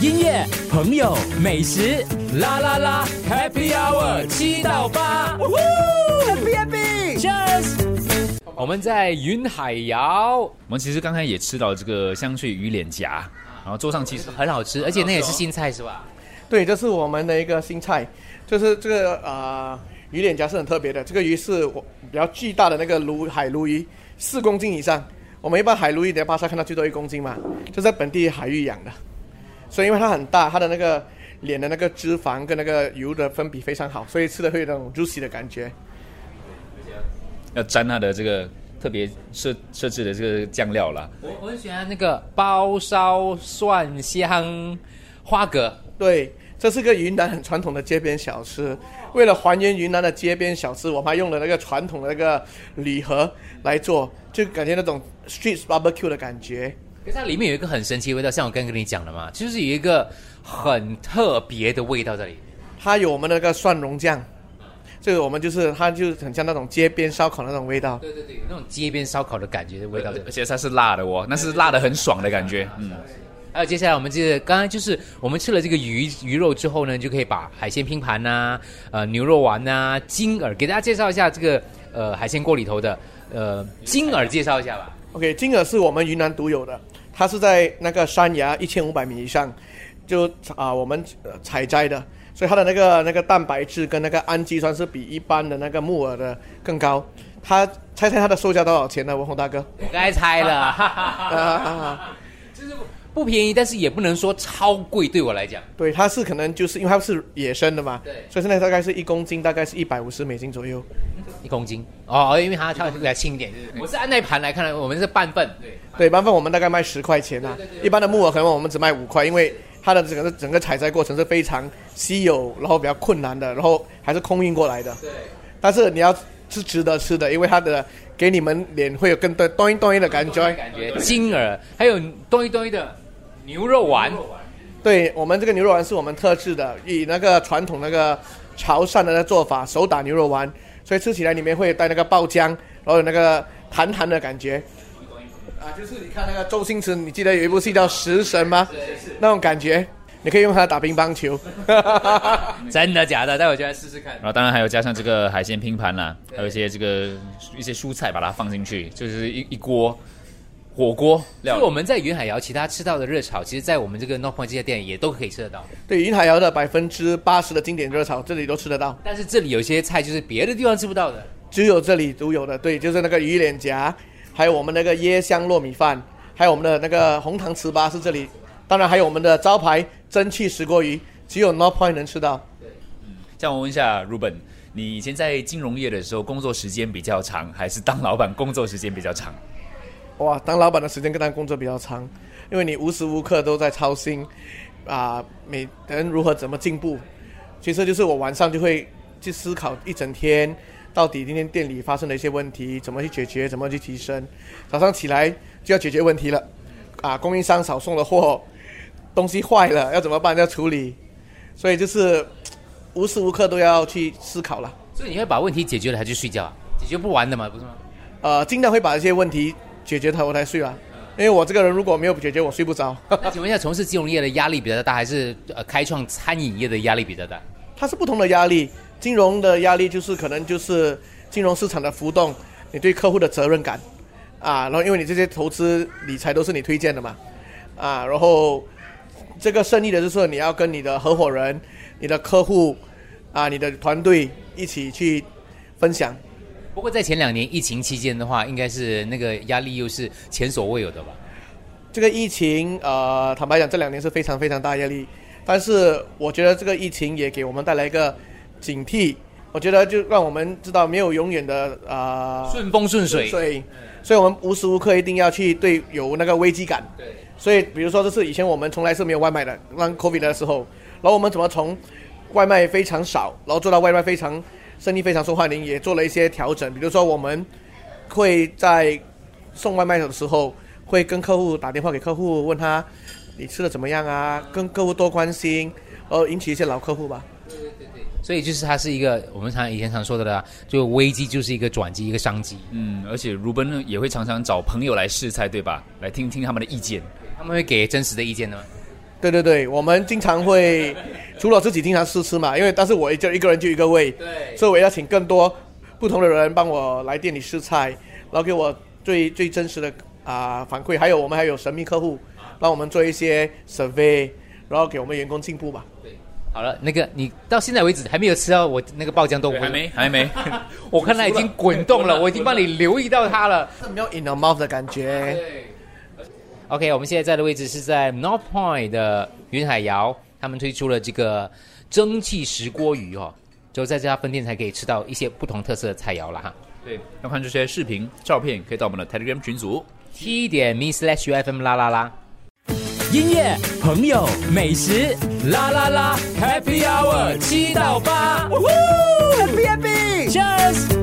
音乐、朋友、美食，啦啦啦，Happy Hour 七到八，Happy Happy，Cheers！我们在云海肴，我们其实刚才也吃到这个香脆鱼脸颊，然后桌上其实很好吃，而且那也是新菜是吧？对，这是我们的一个新菜，就是这个啊鱼脸颊是很特别的，这个鱼是我比较巨大的那个鲈海鲈鱼，四公斤以上。我们一般海鲈鱼在巴沙看到最多一公斤嘛，就在本地海域养的，所以因为它很大，它的那个脸的那个脂肪跟那个油的分比非常好，所以吃的会有那种 juicy 的感觉。要沾它的这个特别设设置的这个酱料啦。我我很喜欢那个包烧蒜香花蛤，对，这是个云南很传统的街边小吃。为了还原云南的街边小吃，我们还用了那个传统的那个礼盒来做，就感觉那种 street barbecue 的感觉。可是它里面有一个很神奇的味道，像我刚跟你讲的嘛，就是有一个很特别的味道在里。它有我们那个蒜蓉酱，这个我们就是它就很像那种街边烧烤那种味道。对对对，那种街边烧烤的感觉的味道，而且它是辣的哦，那是辣的很爽的感觉。嗯。还有接下来我们就是，刚刚就是我们吃了这个鱼鱼肉之后呢，就可以把海鲜拼盘呐，呃牛肉丸呐，金耳给大家介绍一下这个呃海鲜锅里头的呃金耳，介绍一下吧。OK，金耳是我们云南独有的，它是在那个山崖一千五百米以上，就啊我们采摘的，所以它的那个那个蛋白质跟那个氨基酸是比一般的那个木耳的更高。它猜猜它的售价多少钱呢？文宏大哥，我该猜了。就是不便宜，但是也不能说超贵。对我来讲，对它是可能就是因为它是野生的嘛，对，所以现在大概是一公斤，大概是一百五十美金左右。一公斤哦，因为它它比较轻一点。我是按那盘来看，我们是半份。对对，半份我们大概卖十块钱啊。一般的木耳可能我们只卖五块，因为它的整个整个采摘过程是非常稀有，然后比较困难的，然后还是空运过来的。对，但是你要是值得吃的，因为它的给你们脸会有更多多一多一的感觉。感觉金耳还有多一多一的。牛肉丸，对我们这个牛肉丸是我们特制的，以那个传统那个潮汕的那做法，手打牛肉丸，所以吃起来里面会带那个爆浆，然后有那个弹弹的感觉。啊，就是你看那个周星驰，你记得有一部戏叫《食神》吗？那种感觉，你可以用它打乒乓球。真的假的？待会就来试试看。然后当然还有加上这个海鲜拼盘啦，还有一些这个一些蔬菜把它放进去，就是一一锅。火锅，所以我们在云海肴其他吃到的热炒，其实，在我们这个 Not Point 这家店也都可以吃得到。对，云海肴的百分之八十的经典热炒，这里都吃得到。但是这里有些菜就是别的地方吃不到的，只有这里独有的。对，就是那个鱼脸颊，还有我们那个椰香糯米饭，还有我们的那个红糖糍粑是这里。当然还有我们的招牌蒸汽石锅鱼，只有 Not Point 能吃到。对，嗯，这样我问一下 Ruben，你以前在金融业的时候，工作时间比较长，还是当老板工作时间比较长？哇，当老板的时间跟当工作比较长，因为你无时无刻都在操心，啊，每人如何怎么进步。其实就是我晚上就会去思考一整天，到底今天店里发生的一些问题怎么去解决，怎么去提升。早上起来就要解决问题了，啊，供应商少送了货，东西坏了要怎么办？要处理，所以就是无时无刻都要去思考了。所以你会把问题解决了，还去睡觉啊？解决不完的嘛，不是吗？呃，尽量会把这些问题。解决它我才睡啊，因为我这个人如果没有解决我睡不着。那请问一下，从事金融业的压力比较大，还是呃开创餐饮业的压力比较大？它是不同的压力，金融的压力就是可能就是金融市场的浮动，你对客户的责任感啊，然后因为你这些投资理财都是你推荐的嘛，啊，然后这个胜利的就是说你要跟你的合伙人、你的客户啊、你的团队一起去分享。不过在前两年疫情期间的话，应该是那个压力又是前所未有的吧？这个疫情，呃，坦白讲，这两年是非常非常大压力。但是我觉得这个疫情也给我们带来一个警惕。我觉得就让我们知道，没有永远的啊顺风顺水。对，所以我们无时无刻一定要去对有那个危机感。对。所以比如说，这是以前我们从来是没有外卖的，让 COVID 的时候，然后我们怎么从外卖非常少，然后做到外卖非常。生意非常受欢迎，也做了一些调整。比如说，我们会在送外卖的时候，会跟客户打电话给客户，问他你吃的怎么样啊？跟客户多关心，呃，引起一些老客户吧。对对对对。所以就是它是一个我们常以前常说的啦，就危机就是一个转机，一个商机。嗯，而且如奔呢也会常常找朋友来试菜，对吧？来听听他们的意见。他们会给真实的意见呢？对对对，我们经常会除了自己经常试吃嘛，因为但是我就一个人就一个位，对所以我要请更多不同的人帮我来店里试菜，然后给我最最真实的啊、反馈，还有我们还有神秘客户帮我们做一些 survey，然后给我们员工进步嘛。好了，那个你到现在为止还没有吃到我那个爆浆豆腐，对还没，还没。我看它已经滚动了，我已经帮你留意到它了。没有 in the mouth 的感觉。OK，我们现在在的位置是在 North Point 的云海肴，他们推出了这个蒸汽石锅鱼哦，只有在这家分店才可以吃到一些不同特色的菜肴了哈。对，要看这些视频、照片，可以到我们的 Telegram 群组。T 点 me slash UFM 啦啦啦。音乐、朋友、美食，啦啦啦，Happy Hour 七到八，Happy Happy，Cheers。